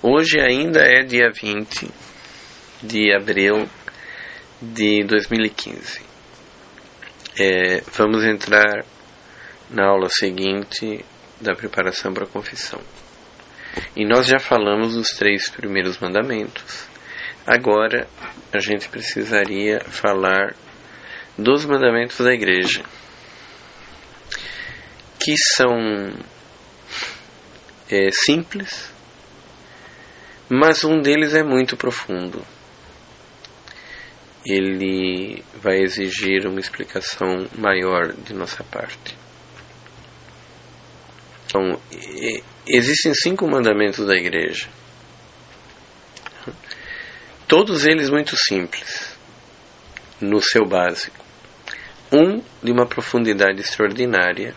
Hoje ainda é dia 20 de abril de 2015. É, vamos entrar na aula seguinte da preparação para a confissão. E nós já falamos dos três primeiros mandamentos. Agora a gente precisaria falar dos mandamentos da igreja, que são é, simples, mas um deles é muito profundo. Ele vai exigir uma explicação maior de nossa parte. Então, existem cinco mandamentos da igreja. Todos eles muito simples, no seu básico. Um de uma profundidade extraordinária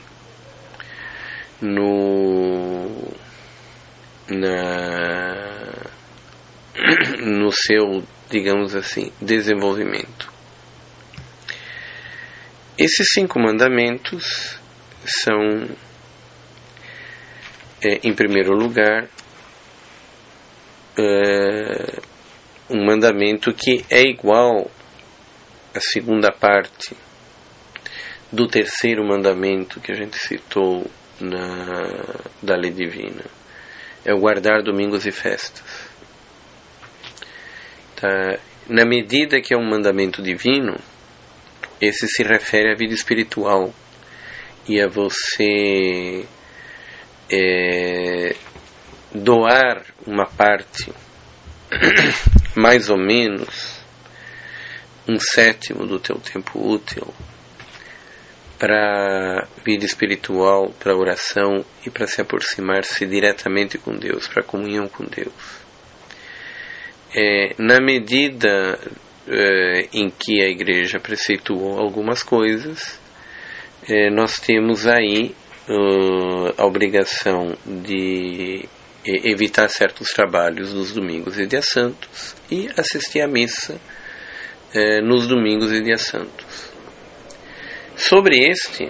no na no seu, digamos assim, desenvolvimento. Esses cinco mandamentos são, é, em primeiro lugar, é, um mandamento que é igual à segunda parte do terceiro mandamento que a gente citou na, da lei divina. É o guardar domingos e festas. Tá? Na medida que é um mandamento divino, esse se refere à vida espiritual e a você é, doar uma parte, mais ou menos, um sétimo do teu tempo útil para vida espiritual, para oração e para se aproximar-se diretamente com Deus, para comunhão com Deus. É, na medida é, em que a igreja preceituou algumas coisas, é, nós temos aí uh, a obrigação de evitar certos trabalhos nos domingos e dias santos e assistir à missa é, nos domingos e dias santos. Sobre este,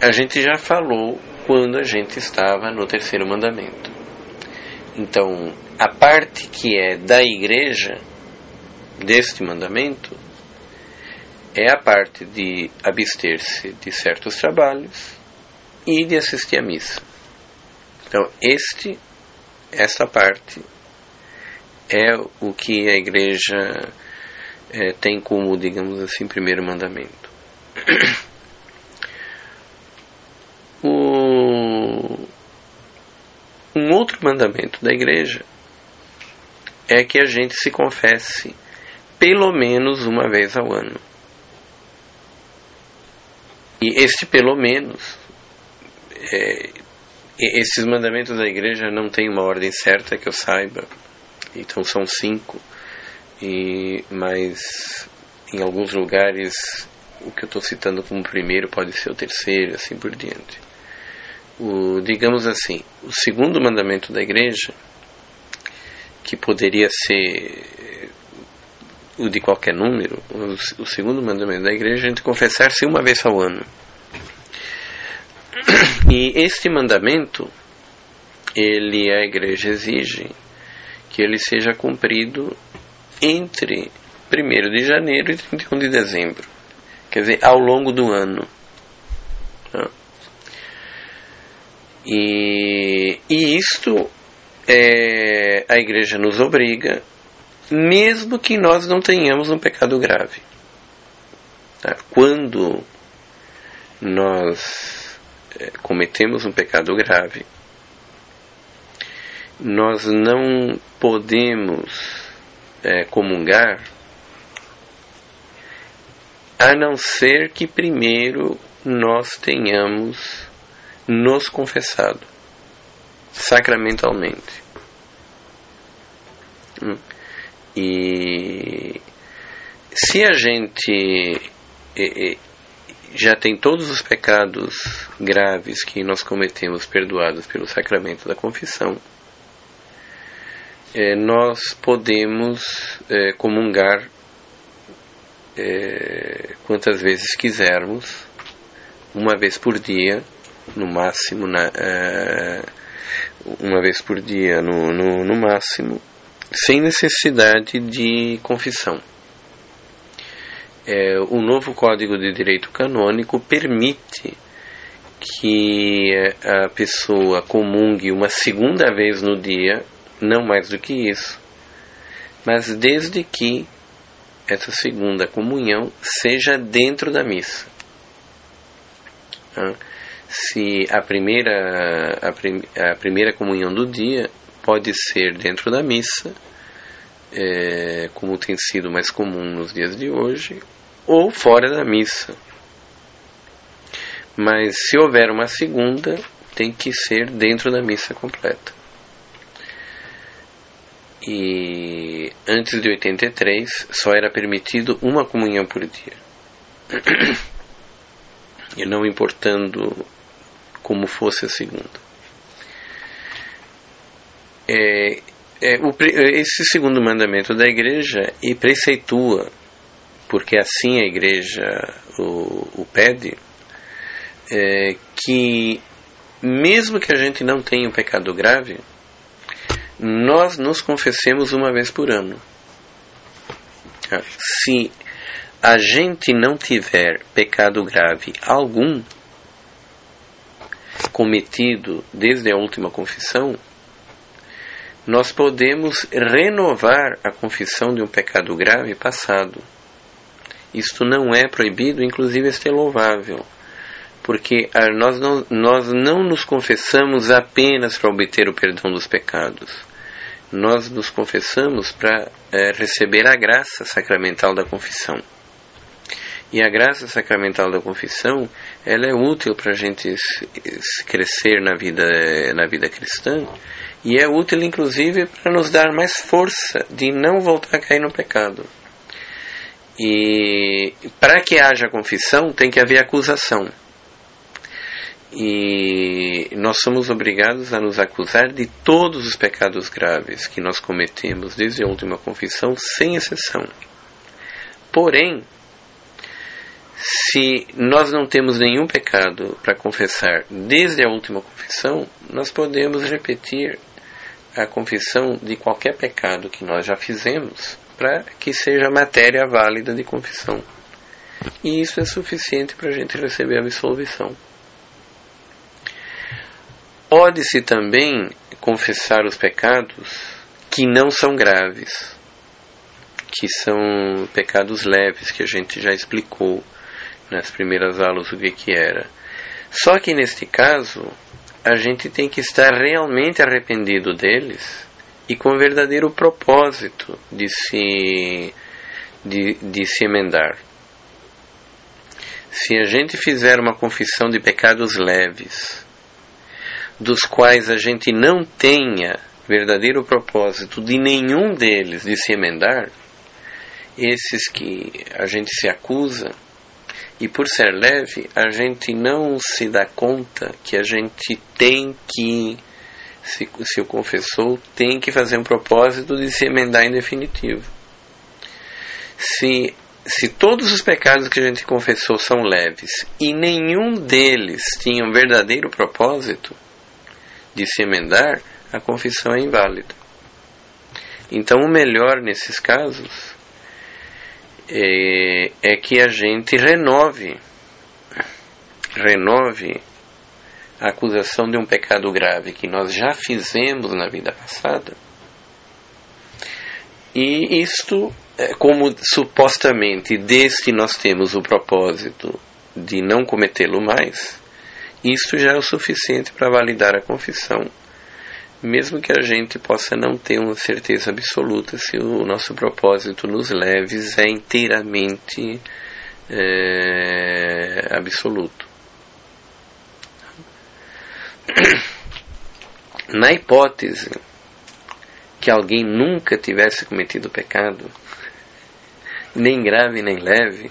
a gente já falou quando a gente estava no terceiro mandamento. Então, a parte que é da igreja deste mandamento é a parte de abster-se de certos trabalhos e de assistir à missa. Então, este, esta parte é o que a igreja é, tem como, digamos assim, primeiro mandamento. O... Um outro mandamento da igreja é que a gente se confesse pelo menos uma vez ao ano. E este pelo menos, é, esses mandamentos da igreja não têm uma ordem certa que eu saiba, então são cinco, e mas em alguns lugares o que eu estou citando como primeiro pode ser o terceiro, assim por diante. O, digamos assim, o segundo mandamento da igreja, que poderia ser o de qualquer número, o, o segundo mandamento da igreja é gente confessar-se uma vez ao ano. E este mandamento, ele a igreja exige que ele seja cumprido entre 1 de janeiro e 31 de dezembro. Quer dizer, ao longo do ano. Tá? E, e isto é, a igreja nos obriga, mesmo que nós não tenhamos um pecado grave. Tá? Quando nós é, cometemos um pecado grave, nós não podemos é, comungar a não ser que primeiro nós tenhamos nos confessado sacramentalmente. Hum. E se a gente já tem todos os pecados graves que nós cometemos perdoados pelo sacramento da confissão, é, nós podemos é, comungar é, quantas vezes quisermos, uma vez por dia, no máximo na, uma vez por dia no, no, no máximo, sem necessidade de confissão. É, o novo Código de Direito Canônico permite que a pessoa comungue uma segunda vez no dia, não mais do que isso, mas desde que essa segunda comunhão seja dentro da missa. Se a primeira, a, prim, a primeira comunhão do dia pode ser dentro da missa, é, como tem sido mais comum nos dias de hoje, ou fora da missa. Mas se houver uma segunda, tem que ser dentro da missa completa. E antes de 83 só era permitido uma comunhão por dia. E não importando como fosse a segunda. É, é, o, esse segundo mandamento da igreja e preceitua, porque assim a igreja o, o pede, é, que mesmo que a gente não tenha um pecado grave, nós nos confessemos uma vez por ano. Se a gente não tiver pecado grave algum cometido desde a última confissão, nós podemos renovar a confissão de um pecado grave passado. Isto não é proibido, inclusive este é louvável porque nós não, nós não nos confessamos apenas para obter o perdão dos pecados. Nós nos confessamos para é, receber a graça sacramental da confissão. E a graça sacramental da confissão, ela é útil para a gente crescer na vida, na vida cristã e é útil inclusive para nos dar mais força de não voltar a cair no pecado. E para que haja confissão, tem que haver acusação. E nós somos obrigados a nos acusar de todos os pecados graves que nós cometemos desde a última confissão, sem exceção. Porém, se nós não temos nenhum pecado para confessar desde a última confissão, nós podemos repetir a confissão de qualquer pecado que nós já fizemos para que seja matéria válida de confissão. E isso é suficiente para a gente receber a absolvição. Pode-se também confessar os pecados que não são graves, que são pecados leves, que a gente já explicou nas primeiras aulas o que, que era. Só que neste caso, a gente tem que estar realmente arrependido deles e com verdadeiro propósito de se, de, de se emendar. Se a gente fizer uma confissão de pecados leves, dos quais a gente não tenha verdadeiro propósito de nenhum deles de se emendar, esses que a gente se acusa, e por ser leve, a gente não se dá conta que a gente tem que, se, se o confessou, tem que fazer um propósito de se emendar em definitivo. Se, se todos os pecados que a gente confessou são leves e nenhum deles tinha um verdadeiro propósito, de se emendar, a confissão é inválida. Então, o melhor nesses casos é, é que a gente renove, renove a acusação de um pecado grave que nós já fizemos na vida passada. E isto, é, como supostamente deste nós temos o propósito de não cometê-lo mais, isto já é o suficiente para validar a confissão, mesmo que a gente possa não ter uma certeza absoluta se o nosso propósito nos leves é inteiramente é, absoluto. Na hipótese que alguém nunca tivesse cometido pecado, nem grave nem leve,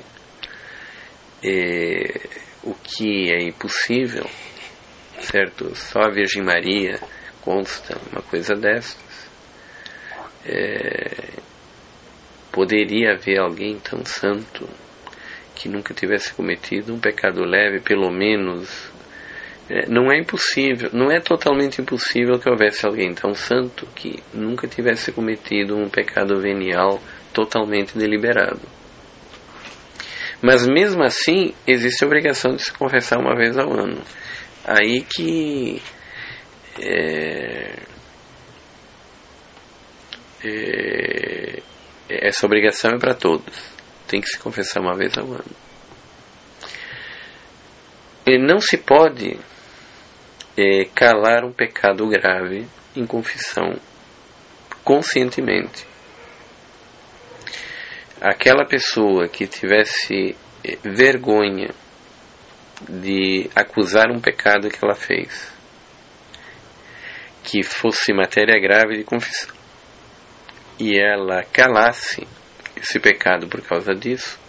é, o que é impossível, certo? Só a Virgem Maria consta uma coisa dessas. É, poderia haver alguém tão santo que nunca tivesse cometido um pecado leve, pelo menos É, não é impossível, não é totalmente impossível que houvesse alguém tão santo que nunca tivesse cometido um pecado venial totalmente deliberado. Mas mesmo assim, existe a obrigação de se confessar uma vez ao ano. Aí que é, é, essa obrigação é para todos. Tem que se confessar uma vez ao ano. E não se pode é, calar um pecado grave em confissão conscientemente. Aquela pessoa que tivesse é, vergonha de acusar um pecado que ela fez, que fosse matéria grave de confissão, e ela calasse esse pecado por causa disso,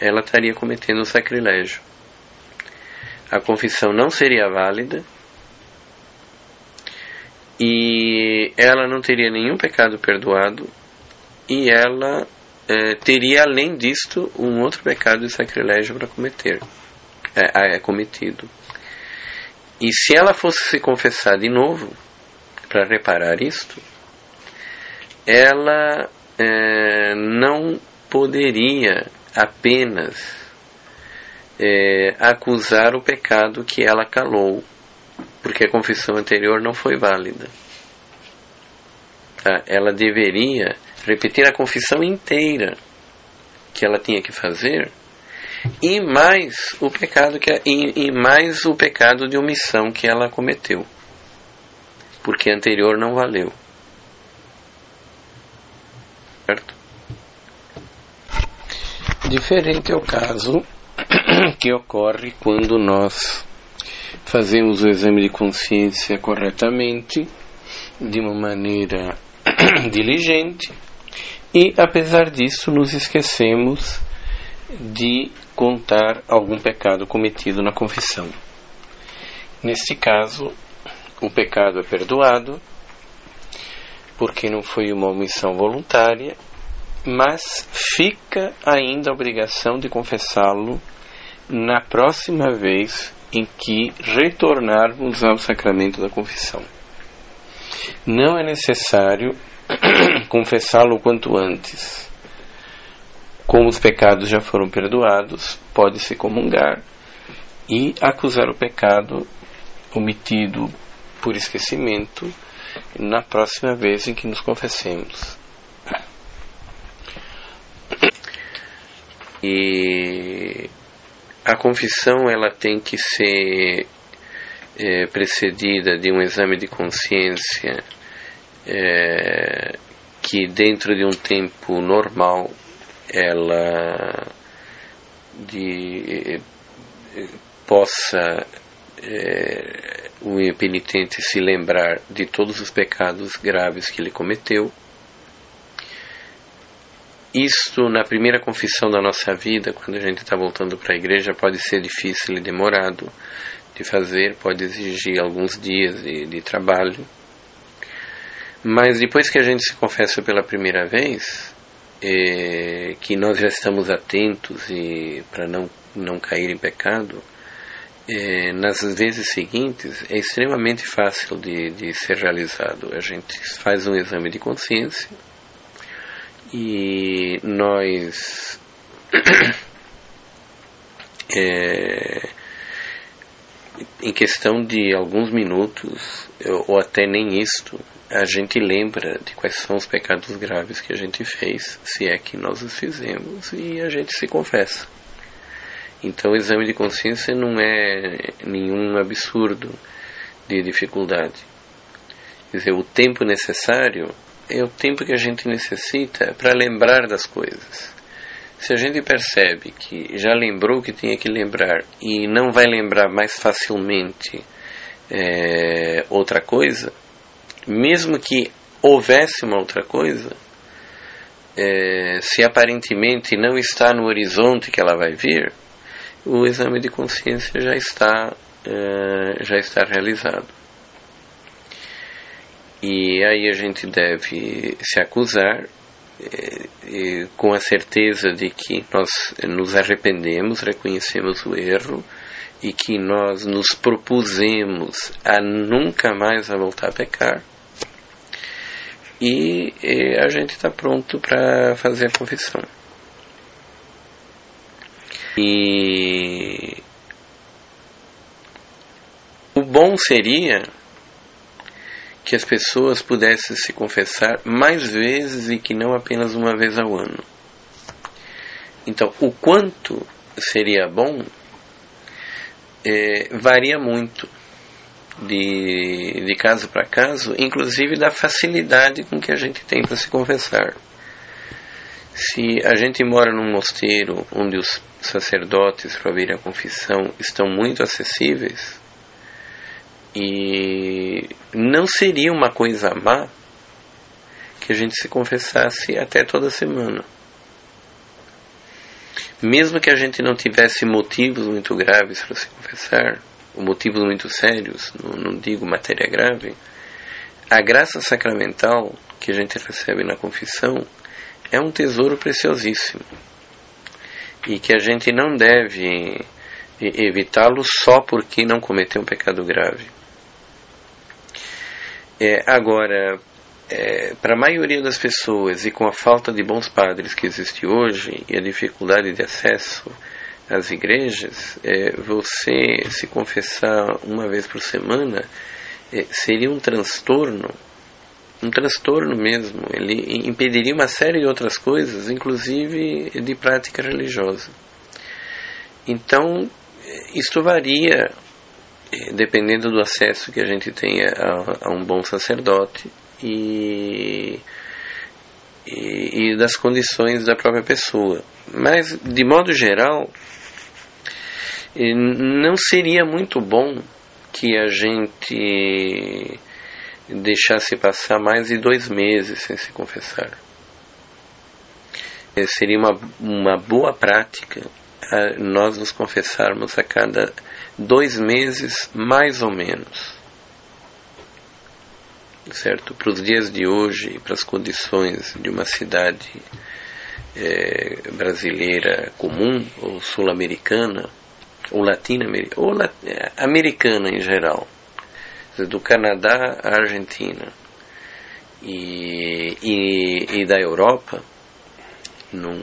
ela estaria cometendo um sacrilégio. A confissão não seria válida e ela não teria nenhum pecado perdoado e ela é, teria além disto um outro pecado de sacrilégio para cometer é, é cometido e se ela fosse se confessar de novo para reparar isto ela é, não poderia apenas é, acusar o pecado que ela calou porque a confissão anterior não foi válida. Tá? Ela deveria repetir a confissão inteira que ela tinha que fazer e mais o pecado que e, e mais o pecado de omissão que ela cometeu, porque a anterior não valeu. Certo? Diferente é o caso que ocorre quando nós fazemos o exame de consciência corretamente, de uma maneira diligente, e apesar disso nos esquecemos de contar algum pecado cometido na confissão. Neste caso, o pecado é perdoado, porque não foi uma omissão voluntária, mas fica ainda a obrigação de confessá-lo na próxima vez em que retornarmos ao sacramento da confissão. Não é necessário confessá-lo quanto antes. Como os pecados já foram perdoados, pode-se comungar e acusar o pecado omitido por esquecimento na próxima vez em que nos confessemos. E a confissão ela tem que ser é, precedida de um exame de consciência é, que dentro de um tempo normal ela de, possa é, o penitente se lembrar de todos os pecados graves que ele cometeu isto, na primeira confissão da nossa vida, quando a gente está voltando para a igreja, pode ser difícil e demorado de fazer, pode exigir alguns dias de, de trabalho. Mas depois que a gente se confessa pela primeira vez, é, que nós já estamos atentos e para não, não cair em pecado, é, nas vezes seguintes é extremamente fácil de, de ser realizado. A gente faz um exame de consciência e nós é, em questão de alguns minutos ou até nem isto a gente lembra de quais são os pecados graves que a gente fez se é que nós os fizemos e a gente se confessa então o exame de consciência não é nenhum absurdo de dificuldade quer dizer o tempo necessário é o tempo que a gente necessita para lembrar das coisas. Se a gente percebe que já lembrou que tinha que lembrar e não vai lembrar mais facilmente é, outra coisa, mesmo que houvesse uma outra coisa, é, se aparentemente não está no horizonte que ela vai vir, o exame de consciência já está, é, já está realizado. E aí a gente deve se acusar eh, com a certeza de que nós nos arrependemos, reconhecemos o erro e que nós nos propusemos a nunca mais a voltar a pecar. E, e a gente está pronto para fazer a confissão. E o bom seria que as pessoas pudessem se confessar mais vezes e que não apenas uma vez ao ano. Então, o quanto seria bom é, varia muito de, de caso para caso, inclusive da facilidade com que a gente tem para se confessar. Se a gente mora num mosteiro onde os sacerdotes para vir à confissão estão muito acessíveis, e não seria uma coisa má que a gente se confessasse até toda semana. Mesmo que a gente não tivesse motivos muito graves para se confessar, ou motivos muito sérios, não, não digo matéria grave, a graça sacramental que a gente recebe na confissão é um tesouro preciosíssimo e que a gente não deve evitá-lo só porque não cometeu um pecado grave. É, agora, é, para a maioria das pessoas e com a falta de bons padres que existe hoje e a dificuldade de acesso às igrejas, é, você se confessar uma vez por semana é, seria um transtorno, um transtorno mesmo. Ele impediria uma série de outras coisas, inclusive de prática religiosa. Então, isto varia é, dependendo do acesso que a gente tenha a, a um bom sacerdote e, e, e, das condições da própria pessoa. Mas, de modo geral, não seria muito bom que a gente deixasse passar mais de dois meses sem se confessar. É, seria uma, uma boa prática nós nos confessarmos a cada dois meses, mais ou menos certo? Para os dias de hoje, para as condições de uma cidade é, brasileira comum, ou sul-americana, ou latino-americana, ou lat americana em geral, do Canadá à Argentina e, e, e da Europa, não,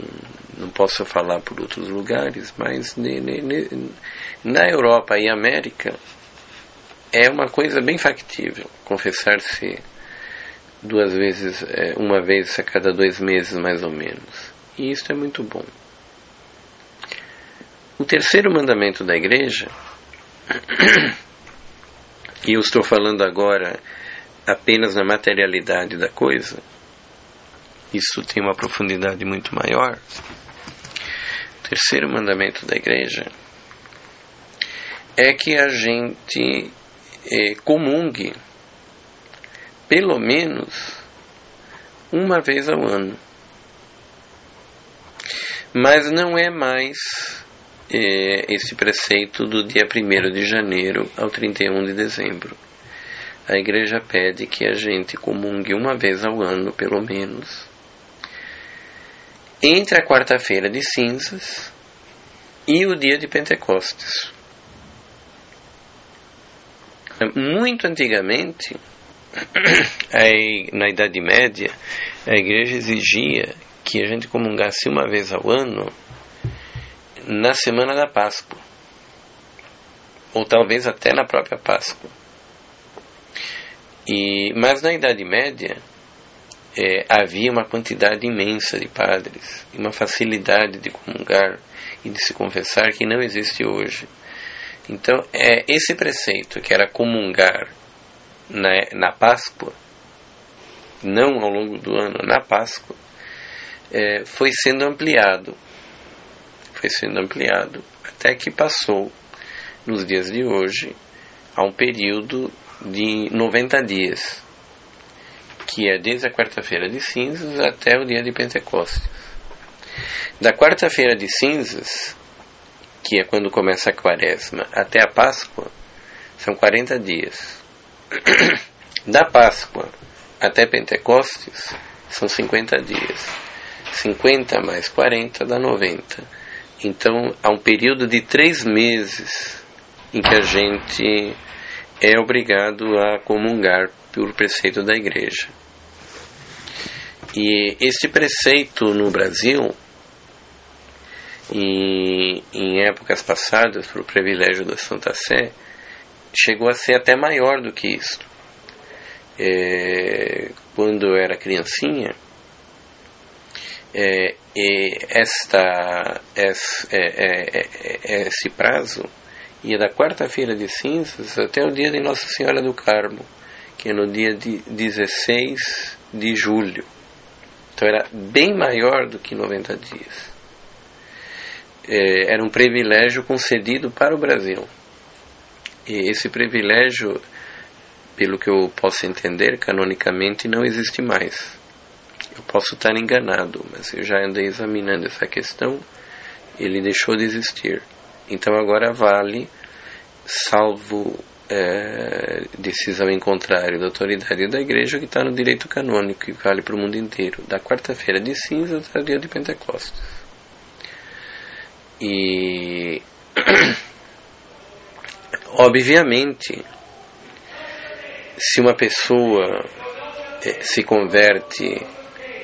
não posso falar por outros lugares, mas ne, ne, ne, na Europa e América é uma coisa bem factível confessar-se duas vezes, é, uma vez a cada dois meses mais ou menos. E isso é muito bom. O terceiro mandamento da igreja, e eu estou falando agora apenas na materialidade da coisa, isso tem uma profundidade muito maior. O terceiro mandamento da igreja é que a gente é, comungue pelo menos uma vez ao ano. Mas não é mais é, esse preceito do dia 1 de janeiro ao 31 de dezembro. A igreja pede que a gente comungue uma vez ao ano, pelo menos, entre a quarta-feira de cinzas e o dia de Pentecostes. Muito antigamente, na Idade Média, a igreja exigia que a gente comungasse uma vez ao ano na semana da Páscoa, ou talvez até na própria Páscoa. E, mas na Idade Média é, havia uma quantidade imensa de padres, uma facilidade de comungar e de se confessar que não existe hoje. Então, é esse preceito, que era comungar na, na Páscoa, não ao longo do ano, na Páscoa, é, foi sendo ampliado. Foi sendo ampliado até que passou, nos dias de hoje, a um período de 90 dias, que é desde a quarta-feira de cinzas até o dia de Pentecostes. Da quarta-feira de cinzas que é quando começa a quaresma, até a Páscoa, são 40 dias. Da Páscoa até Pentecostes, são 50 dias. 50 mais 40 dá 90. Então, há um período de três meses em que a gente é obrigado a comungar por preceito da igreja. E este preceito no Brasil, em, em épocas passadas, por privilégio da Santa Sé, chegou a ser até maior do que isso. É, quando eu era criancinha, é, esta, esse, é, é, é, esse prazo ia da quarta-feira de cinzas até o dia de Nossa Senhora do Carmo, que é no dia de 16 de julho. Então era bem maior do que 90 dias. É, era um privilégio concedido para o Brasil. E esse privilégio, pelo que eu posso entender, canonicamente não existe mais. Eu posso estar enganado, mas eu já andei examinando essa questão. Ele deixou de existir. Então agora vale, salvo é, decisão em contrário da autoridade da igreja, que está no direito canônico, que vale para o mundo inteiro, da quarta-feira de cinza até o dia de Pentecostes. E, obviamente, se uma pessoa é, se converte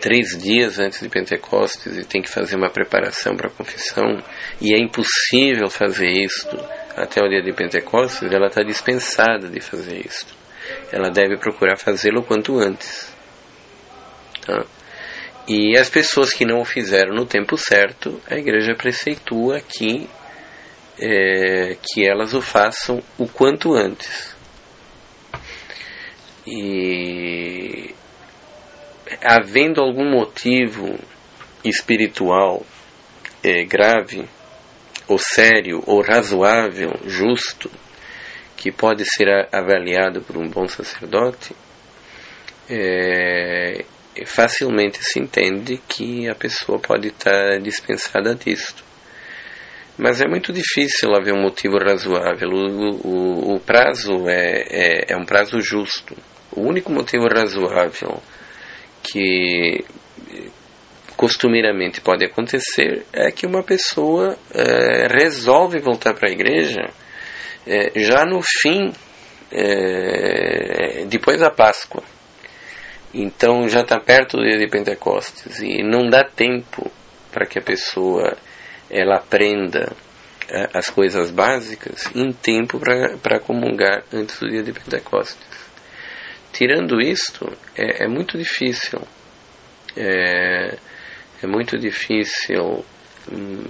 três dias antes de Pentecostes e tem que fazer uma preparação para a confissão, e é impossível fazer isto até o dia de Pentecostes, ela está dispensada de fazer isto. Ela deve procurar fazê-lo quanto antes. Tá? E as pessoas que não o fizeram no tempo certo, a igreja preceitua que, é, que elas o façam o quanto antes. E havendo algum motivo espiritual é, grave, ou sério, ou razoável, justo, que pode ser avaliado por um bom sacerdote, é, facilmente se entende que a pessoa pode estar dispensada disto. Mas é muito difícil haver um motivo razoável. O, o, o prazo é, é, é um prazo justo. O único motivo razoável que costumeiramente pode acontecer é que uma pessoa é, resolve voltar para a igreja é, já no fim, é, depois da Páscoa. Então já está perto do dia de Pentecostes e não dá tempo para que a pessoa ela aprenda é, as coisas básicas em tempo para comungar antes do dia de Pentecostes. Tirando isto, é, é muito difícil. É, é muito difícil hum,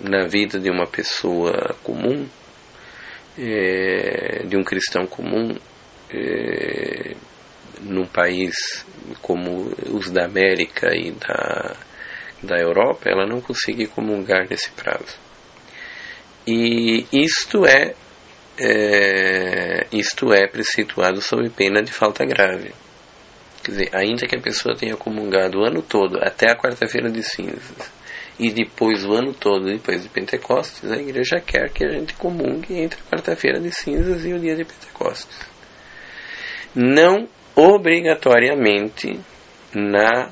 na vida de uma pessoa comum, é, de um cristão comum, é, num país como os da América e da, da Europa, ela não conseguir comungar nesse prazo. E isto é é, isto é preceituado sob pena de falta grave. Quer dizer, ainda que a pessoa tenha comungado o ano todo, até a quarta-feira de cinzas, e depois o ano todo, depois de Pentecostes, a igreja quer que a gente comungue entre a quarta-feira de cinzas e o dia de Pentecostes. Não obrigatoriamente na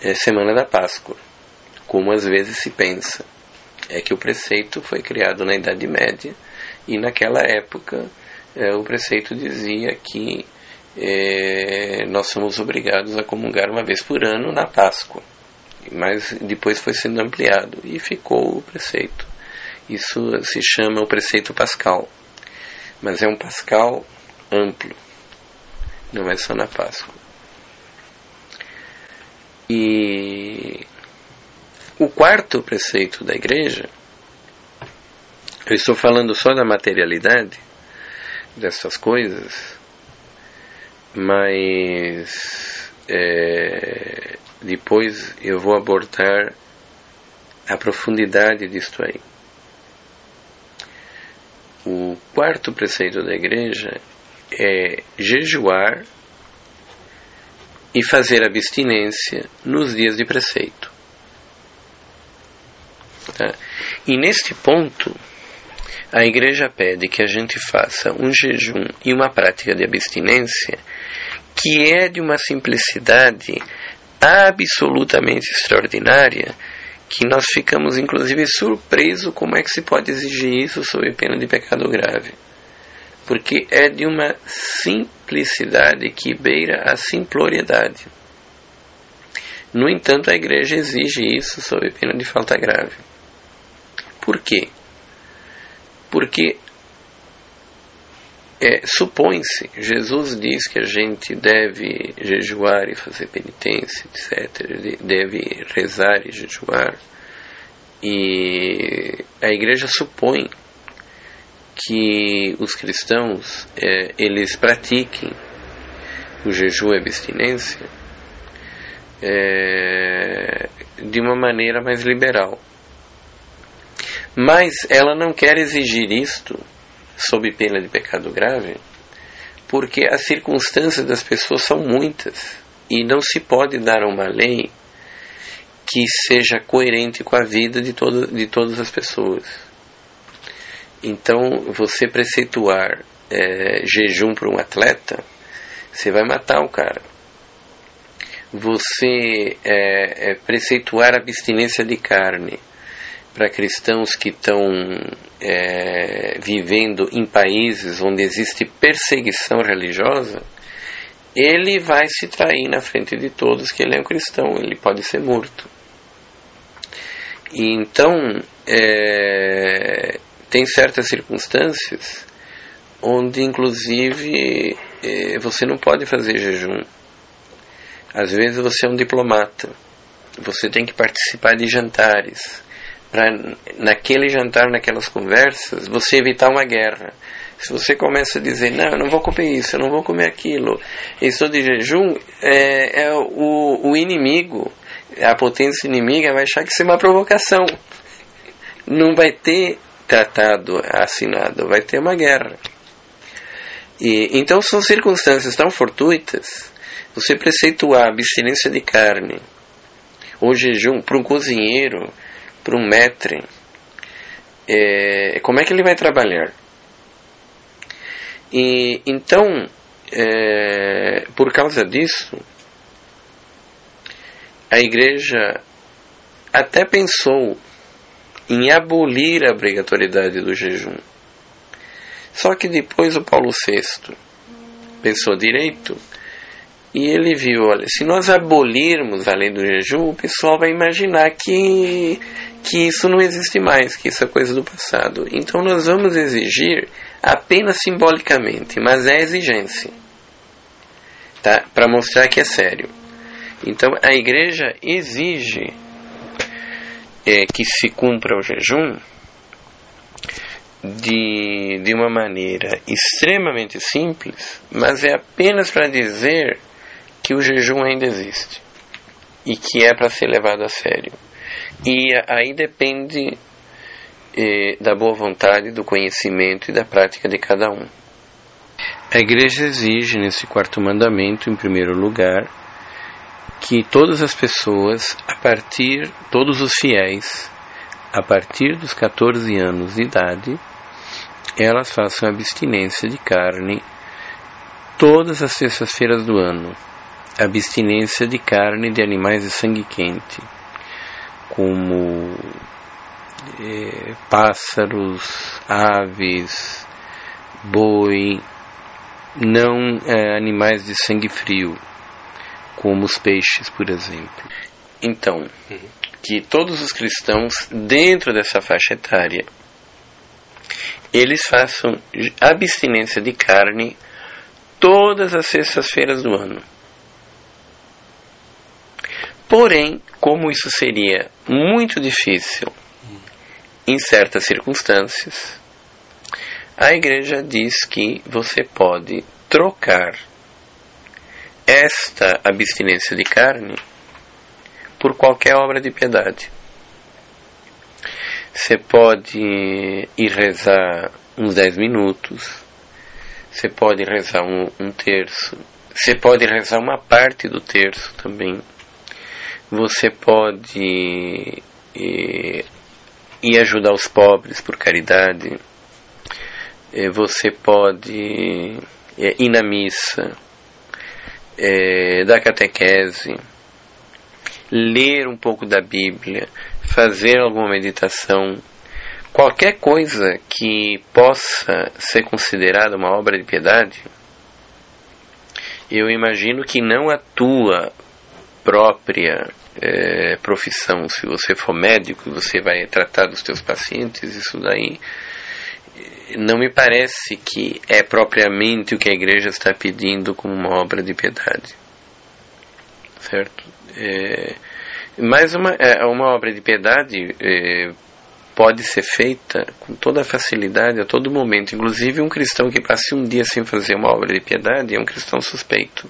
é, semana da Páscoa, como às vezes se pensa. É que o preceito foi criado na Idade Média e naquela época é, o preceito dizia que é, nós somos obrigados a comungar uma vez por ano na Páscoa. Mas depois foi sendo ampliado e ficou o preceito. Isso se chama o preceito pascal. Mas é um pascal amplo, não é só na Páscoa. E o quarto preceito da igreja eu estou falando só da materialidade dessas coisas, mas é, depois eu vou abordar a profundidade disto aí. O quarto preceito da igreja é jejuar e fazer abstinência nos dias de preceito. Tá? E neste ponto, a igreja pede que a gente faça um jejum e uma prática de abstinência que é de uma simplicidade absolutamente extraordinária, que nós ficamos inclusive surpresos como é que se pode exigir isso sob pena de pecado grave. Porque é de uma simplicidade que beira a simploriedade. No entanto, a igreja exige isso sob pena de falta grave. Por quê? Porque é, supõe-se, Jesus diz que a gente deve jejuar e fazer penitência, etc., deve rezar e jejuar, e a igreja supõe que os cristãos é, eles pratiquem o jejum e a abstinência é, de uma maneira mais liberal. Mas ela não quer exigir isto sob pena de pecado grave, porque as circunstâncias das pessoas são muitas e não se pode dar uma lei que seja coerente com a vida de, todo, de todas as pessoas. Então, você preceituar é, jejum para um atleta, você vai matar o cara. Você é, é, preceituar abstinência de carne para cristãos que estão é, vivendo em países onde existe perseguição religiosa, ele vai se trair na frente de todos que ele é um cristão, ele pode ser morto. E então, é, tem certas circunstâncias onde, inclusive, é, você não pode fazer jejum. Às vezes você é um diplomata, você tem que participar de jantares para naquele jantar, naquelas conversas, você evitar uma guerra. Se você começa a dizer, não, eu não vou comer isso, eu não vou comer aquilo, estou de jejum, é, é o, o inimigo, a potência inimiga vai achar que isso é uma provocação. Não vai ter tratado assinado, vai ter uma guerra. E, então são circunstâncias tão fortuitas. Você preceituar a abstinência de carne, ou jejum, para um cozinheiro, para um metre, é, como é que ele vai trabalhar? E então, é, por causa disso, a igreja até pensou em abolir a obrigatoriedade do jejum. Só que depois o Paulo VI pensou direito e ele viu, olha, se nós abolirmos a lei do jejum, o pessoal vai imaginar que que isso não existe mais, que isso é coisa do passado. Então nós vamos exigir apenas simbolicamente, mas é exigência. Tá? Para mostrar que é sério. Então a igreja exige é, que se cumpra o jejum de, de uma maneira extremamente simples, mas é apenas para dizer que o jejum ainda existe e que é para ser levado a sério. E aí depende eh, da boa vontade, do conhecimento e da prática de cada um. A igreja exige nesse quarto mandamento, em primeiro lugar, que todas as pessoas, a partir, todos os fiéis, a partir dos 14 anos de idade, elas façam abstinência de carne todas as sextas-feiras do ano, abstinência de carne de animais de sangue quente como é, pássaros, aves, boi, não é, animais de sangue frio, como os peixes, por exemplo. Então, que todos os cristãos dentro dessa faixa etária eles façam abstinência de carne todas as sextas-feiras do ano. Porém, como isso seria muito difícil em certas circunstâncias, a igreja diz que você pode trocar esta abstinência de carne por qualquer obra de piedade. Você pode ir rezar uns 10 minutos, você pode rezar um, um terço, você pode rezar uma parte do terço também você pode eh, ir ajudar os pobres por caridade, eh, você pode eh, ir na missa, dar catequese, ler um pouco da Bíblia, fazer alguma meditação, qualquer coisa que possa ser considerada uma obra de piedade, eu imagino que não a tua própria é, profissão, se você for médico, você vai tratar dos teus pacientes, isso daí não me parece que é propriamente o que a igreja está pedindo como uma obra de piedade. Certo? É, mas uma, é, uma obra de piedade é, pode ser feita com toda facilidade a todo momento. Inclusive, um cristão que passe um dia sem fazer uma obra de piedade é um cristão suspeito.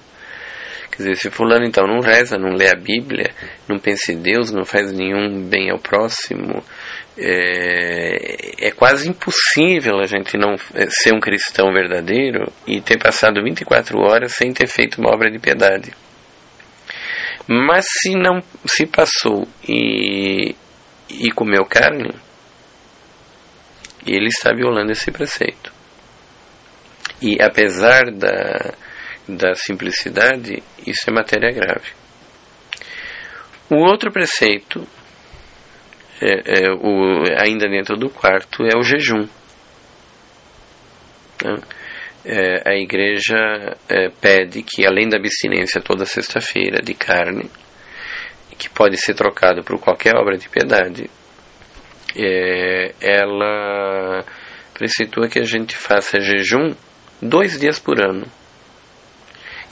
Quer dizer, se fulano então não reza, não lê a Bíblia, não pensa em Deus, não faz nenhum bem ao próximo, é, é quase impossível a gente não é, ser um cristão verdadeiro e ter passado 24 horas sem ter feito uma obra de piedade. Mas se não se passou e, e comeu carne, ele está violando esse preceito. E apesar da, da simplicidade, isso é matéria grave. O outro preceito é, é, o, ainda dentro do quarto, é o jejum. Né? É, a igreja é, pede que, além da abstinência toda sexta-feira de carne, que pode ser trocado por qualquer obra de piedade, é, ela preceitua que a gente faça jejum dois dias por ano.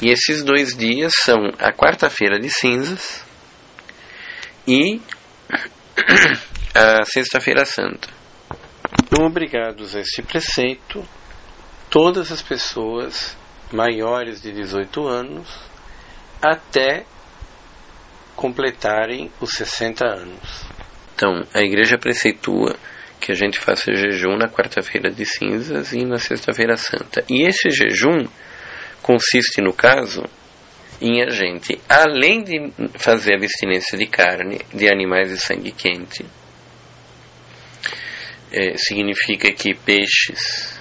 E esses dois dias são a quarta-feira de cinzas e a Sexta-feira Santa. Obrigados a este preceito, todas as pessoas maiores de 18 anos até completarem os 60 anos. Então, a igreja preceitua que a gente faça jejum na quarta-feira de cinzas e na sexta-feira santa. E esse jejum consiste, no caso, em a gente, além de fazer abstinência de carne, de animais de sangue quente, é, significa que peixes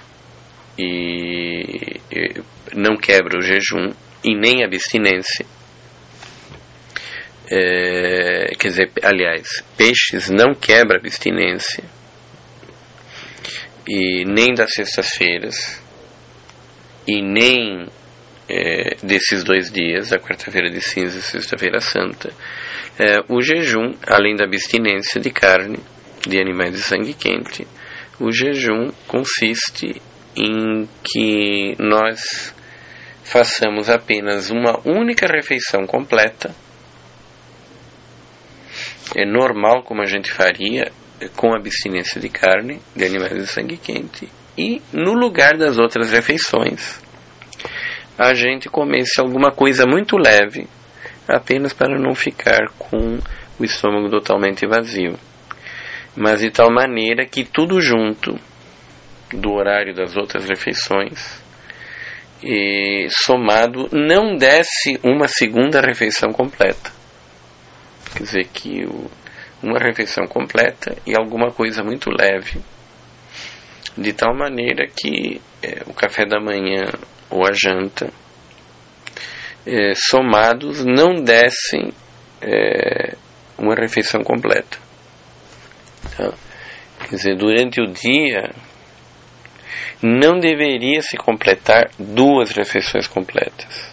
e, e não quebra o jejum e nem abstinência. É, quer dizer, aliás, peixes não quebra abstinência e nem das sextas-feiras e nem é, desses dois dias, a quarta-feira de cinza e sexta-feira santa, é, o jejum, além da abstinência de carne, de animais de sangue quente, o jejum consiste em que nós façamos apenas uma única refeição completa, é normal como a gente faria com abstinência de carne, de animais de sangue quente, e no lugar das outras refeições, a gente comesse alguma coisa muito leve, apenas para não ficar com o estômago totalmente vazio. Mas de tal maneira que tudo junto do horário das outras refeições e somado não desse uma segunda refeição completa. Quer dizer que o, uma refeição completa e alguma coisa muito leve, de tal maneira que é, o café da manhã ou a janta, é, somados, não dessem é, uma refeição completa. Tá? Quer dizer, durante o dia não deveria se completar duas refeições completas.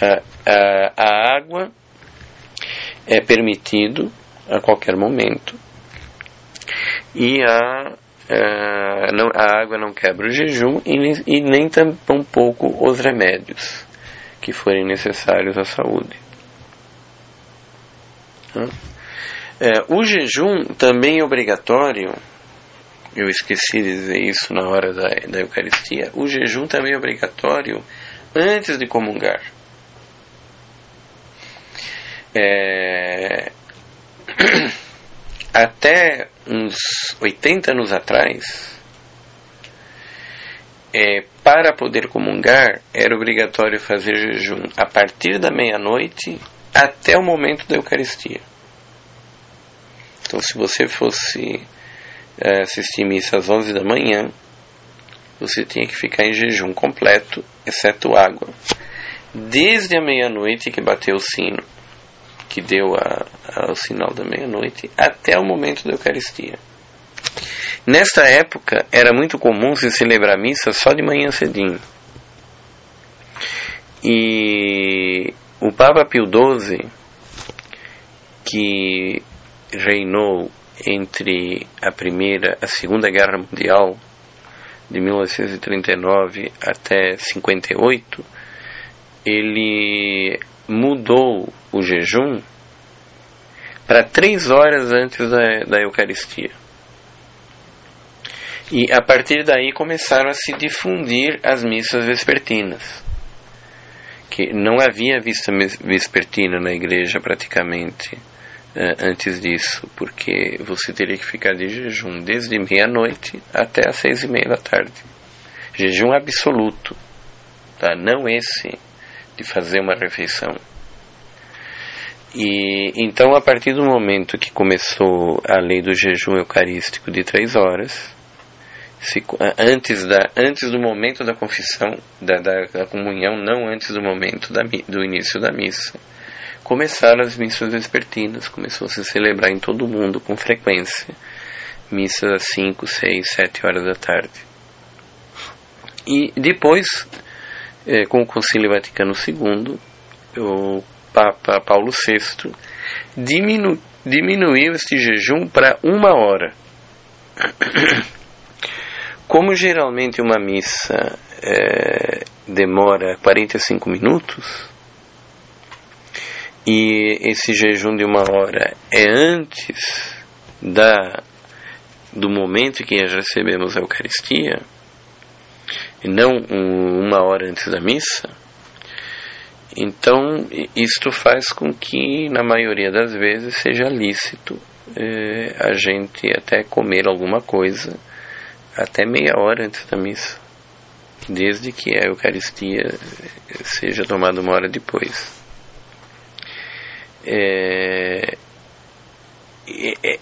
A, a, a água é permitido a qualquer momento e a Uh, não, a água não quebra o jejum e nem, e nem tampouco os remédios que forem necessários à saúde. Uh, o jejum também é obrigatório, eu esqueci de dizer isso na hora da, da Eucaristia, o jejum também é obrigatório antes de comungar. É... Até uns 80 anos atrás, é, para poder comungar, era obrigatório fazer jejum a partir da meia-noite até o momento da Eucaristia. Então, se você fosse é, assistir missa às 11 da manhã, você tinha que ficar em jejum completo, exceto água. Desde a meia-noite que bateu o sino, que deu a, ao sinal da meia-noite, até o momento da Eucaristia. Nesta época, era muito comum se celebrar missa só de manhã cedinho. E o Papa Pio XII, que reinou entre a Primeira a Segunda Guerra Mundial, de 1939 até 58, ele mudou o jejum para três horas antes da, da Eucaristia. E a partir daí começaram a se difundir as missas vespertinas. Que não havia vista vespertina na igreja praticamente uh, antes disso, porque você teria que ficar de jejum desde meia-noite até as seis e meia da tarde. Jejum absoluto, tá? não esse de fazer uma refeição. E então, a partir do momento que começou a lei do jejum eucarístico de três horas, se, antes, da, antes do momento da confissão, da, da, da comunhão, não antes do momento da, do início da missa, começaram as missas vespertinas, começou a se celebrar em todo o mundo com frequência, missas às 5, 6, 7 horas da tarde. E depois, é, com o Concílio Vaticano II, o Papa Paulo VI diminu, diminuiu este jejum para uma hora. Como geralmente uma missa é, demora 45 minutos, e esse jejum de uma hora é antes da do momento em que recebemos a Eucaristia, e não um, uma hora antes da missa, então isto faz com que, na maioria das vezes, seja lícito eh, a gente até comer alguma coisa até meia hora antes da missa, desde que a Eucaristia seja tomada uma hora depois. É,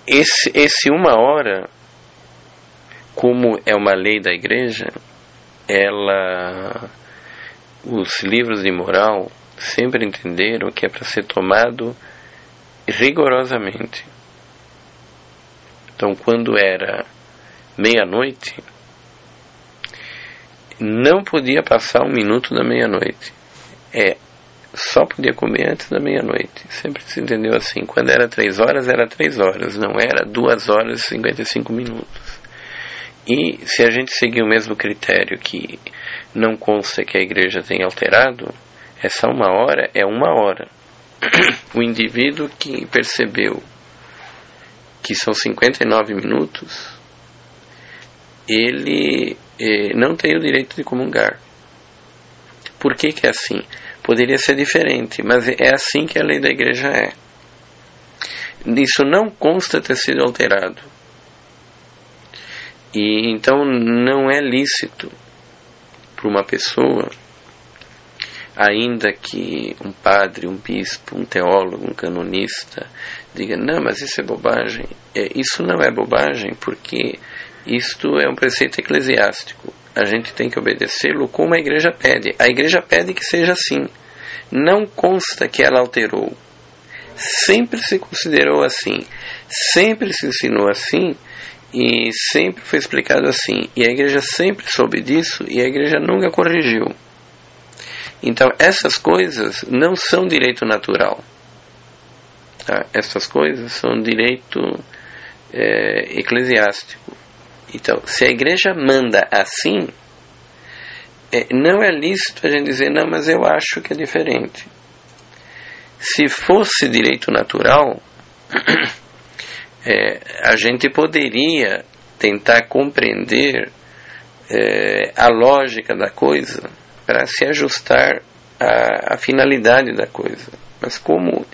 esse, esse uma hora, como é uma lei da igreja, ela, os livros de moral sempre entenderam que é para ser tomado rigorosamente. Então, quando era meia-noite, não podia passar um minuto da meia-noite. É só podia comer antes da meia-noite. Sempre se entendeu assim. Quando era três horas, era três horas, não era duas horas e cinquenta e cinco minutos. E se a gente seguir o mesmo critério que não consta que a igreja tenha alterado, essa uma hora é uma hora. O indivíduo que percebeu que são 59 minutos, ele eh, não tem o direito de comungar. Por que, que é assim? Poderia ser diferente, mas é assim que a lei da igreja é. Isso não consta ter sido alterado. E então não é lícito para uma pessoa, ainda que um padre, um bispo, um teólogo, um canonista diga: não, mas isso é bobagem. É, isso não é bobagem porque isto é um preceito eclesiástico a gente tem que obedecê-lo como a igreja pede. A igreja pede que seja assim. Não consta que ela alterou. Sempre se considerou assim. Sempre se ensinou assim. E sempre foi explicado assim. E a igreja sempre soube disso e a igreja nunca corrigiu. Então, essas coisas não são direito natural. Tá? Essas coisas são direito é, eclesiástico. Então, se a igreja manda assim, é, não é lícito a gente dizer, não, mas eu acho que é diferente. Se fosse direito natural, é, a gente poderia tentar compreender é, a lógica da coisa para se ajustar à, à finalidade da coisa. Mas como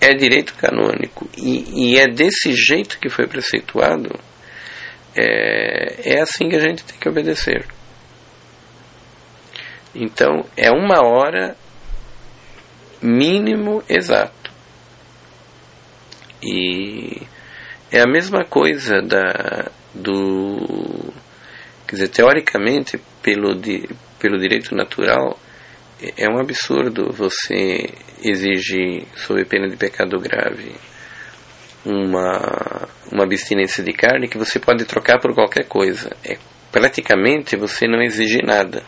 é direito canônico e, e é desse jeito que foi preceituado, é, é assim que a gente tem que obedecer. Então, é uma hora mínimo exato. E é a mesma coisa da, do. Quer dizer, teoricamente, pelo, di, pelo direito natural, é um absurdo você exigir, sob pena de pecado grave, uma, uma abstinência de carne que você pode trocar por qualquer coisa. É, praticamente você não exige nada.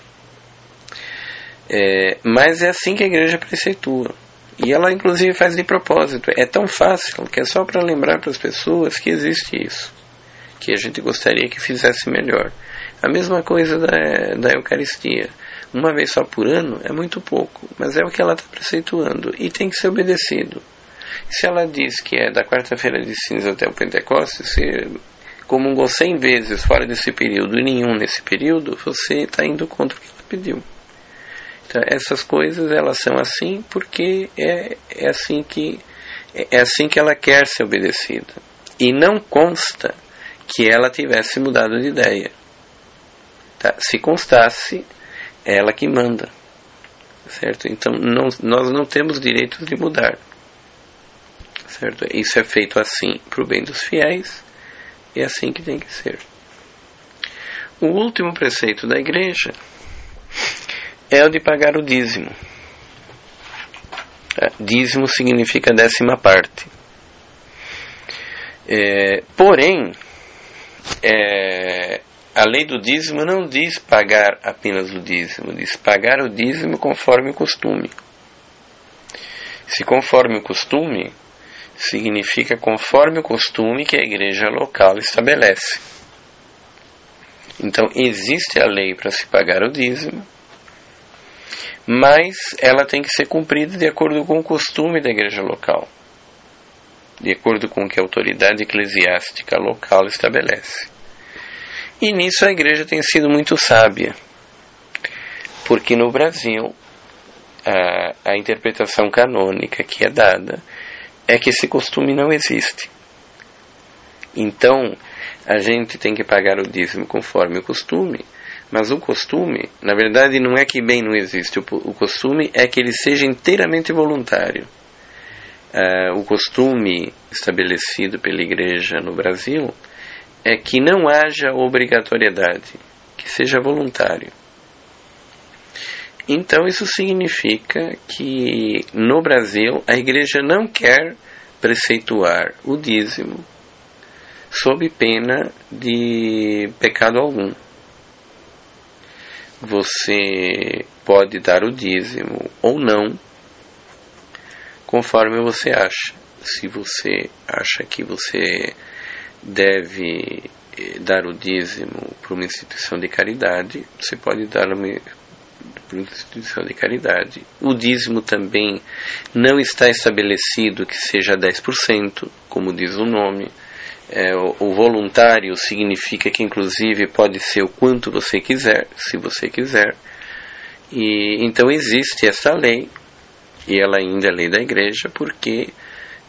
É, mas é assim que a igreja preceitua. E ela, inclusive, faz de propósito. É tão fácil que é só para lembrar para as pessoas que existe isso. Que a gente gostaria que fizesse melhor. A mesma coisa da, da Eucaristia. Uma vez só por ano é muito pouco, mas é o que ela está preceituando e tem que ser obedecido. Se ela diz que é da quarta-feira de cinza até o Pentecostes, se comungou cem vezes fora desse período e nenhum nesse período, você está indo contra o que ela pediu. Então, essas coisas elas são assim porque é, é assim que é assim que ela quer ser obedecida e não consta que ela tivesse mudado de ideia. Tá? Se constasse, é ela que manda, certo? Então não, nós não temos direito de mudar, certo? Isso é feito assim para o bem dos fiéis e é assim que tem que ser. O último preceito da igreja é o de pagar o dízimo. É, dízimo significa décima parte. É, porém, é, a lei do dízimo não diz pagar apenas o dízimo, diz pagar o dízimo conforme o costume. Se conforme o costume, significa conforme o costume que a igreja local estabelece. Então, existe a lei para se pagar o dízimo, mas ela tem que ser cumprida de acordo com o costume da igreja local, de acordo com o que a autoridade eclesiástica local estabelece. E nisso a igreja tem sido muito sábia, porque no Brasil a, a interpretação canônica que é dada é que esse costume não existe. Então, a gente tem que pagar o dízimo conforme o costume, mas o costume, na verdade, não é que bem não existe. O, o costume é que ele seja inteiramente voluntário. Uh, o costume estabelecido pela Igreja no Brasil é que não haja obrigatoriedade, que seja voluntário. Então, isso significa que no Brasil a Igreja não quer preceituar o dízimo sob pena de pecado algum você pode dar o dízimo ou não, conforme você acha. Se você acha que você deve eh, dar o dízimo para uma instituição de caridade, você pode dar para uma instituição de caridade. O dízimo também não está estabelecido que seja 10%, como diz o nome é, o, o, voluntário significa que, inclusive, pode ser o quanto você quiser, se você quiser. E então existe essa lei, e ela ainda é lei da igreja, porque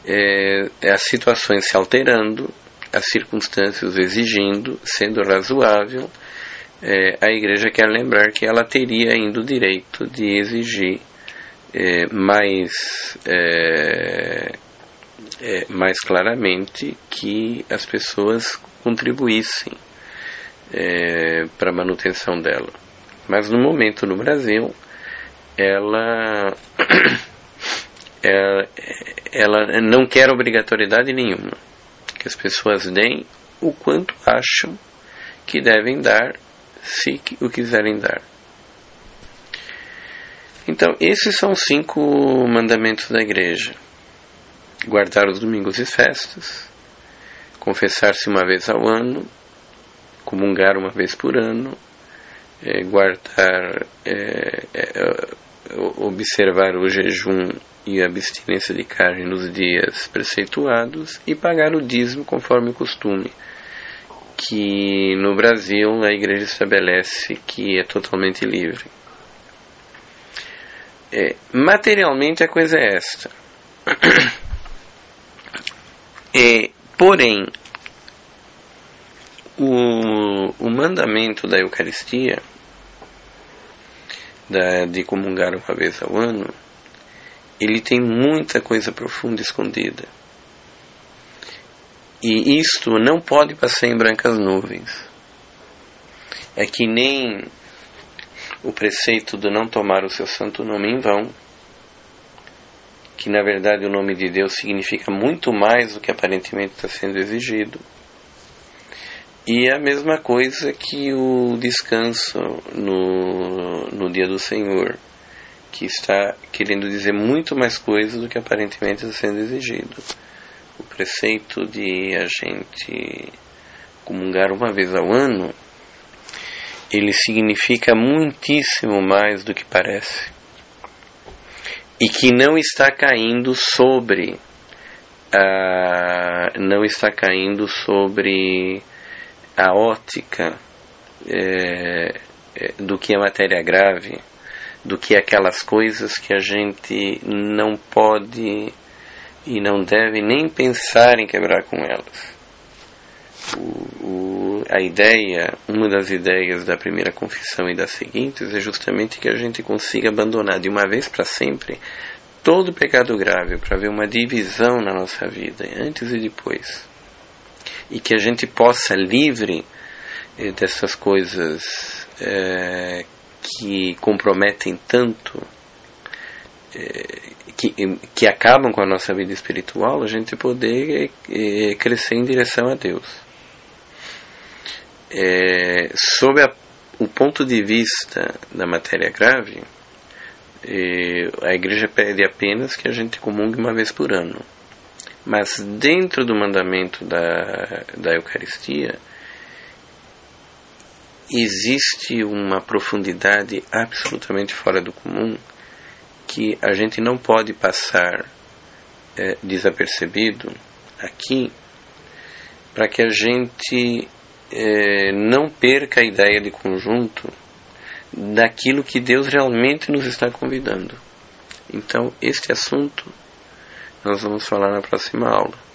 é, as situações se alterando, as circunstâncias exigindo, sendo razoável, é, a igreja quer lembrar que ela teria ainda o direito de exigir é, mais é, é, mais claramente que as pessoas contribuíssem é, para a manutenção dela. Mas no momento no Brasil, ela, ela, ela não quer obrigatoriedade nenhuma. Que as pessoas deem o quanto acham que devem dar, se o quiserem dar. Então, esses são os cinco mandamentos da igreja guardar os domingos e festas, confessar-se uma vez ao ano, comungar uma vez por ano, é, guardar, é, é, observar o jejum e abstinência de carne nos dias preceituados e pagar o dízimo conforme o costume, que no Brasil a igreja estabelece que é totalmente livre. É, materialmente a coisa é esta. É, porém, o, o mandamento da Eucaristia, da, de comungar uma vez ao ano, ele tem muita coisa profunda escondida. E isto não pode passar em brancas nuvens. É que nem o preceito de não tomar o seu santo nome em vão, que na verdade o nome de Deus significa muito mais do que aparentemente está sendo exigido. E é a mesma coisa que o descanso no, no dia do Senhor, que está querendo dizer muito mais coisas do que aparentemente está sendo exigido. O preceito de a gente comungar uma vez ao ano, ele significa muitíssimo mais do que parece. E que não está caindo sobre. Uh, não está caindo sobre a ótica é, é, do que é matéria grave, do que aquelas coisas que a gente não pode e não deve nem pensar em quebrar com elas. O, o, a ideia, uma das ideias da primeira confissão e das seguintes é justamente que a gente consiga abandonar de uma vez para sempre todo pecado grave para ver uma divisão na nossa vida, antes e depois e que a gente possa livre eh, dessas coisas é, que comprometem tanto, é, que, que acabam com a nossa vida espiritual, a gente poder é, crescer em direção a Deus. sob a, o ponto de vista da matéria grave, a igreja pede apenas que a gente comungue uma vez por ano. Mas dentro do mandamento da, da Eucaristia, existe uma profundidade absolutamente fora do comum que a gente não pode passar é, desapercebido aqui para que a gente é, não perca a ideia de conjunto daquilo que Deus realmente nos está convidando. Então, este assunto nós vamos falar na próxima aula.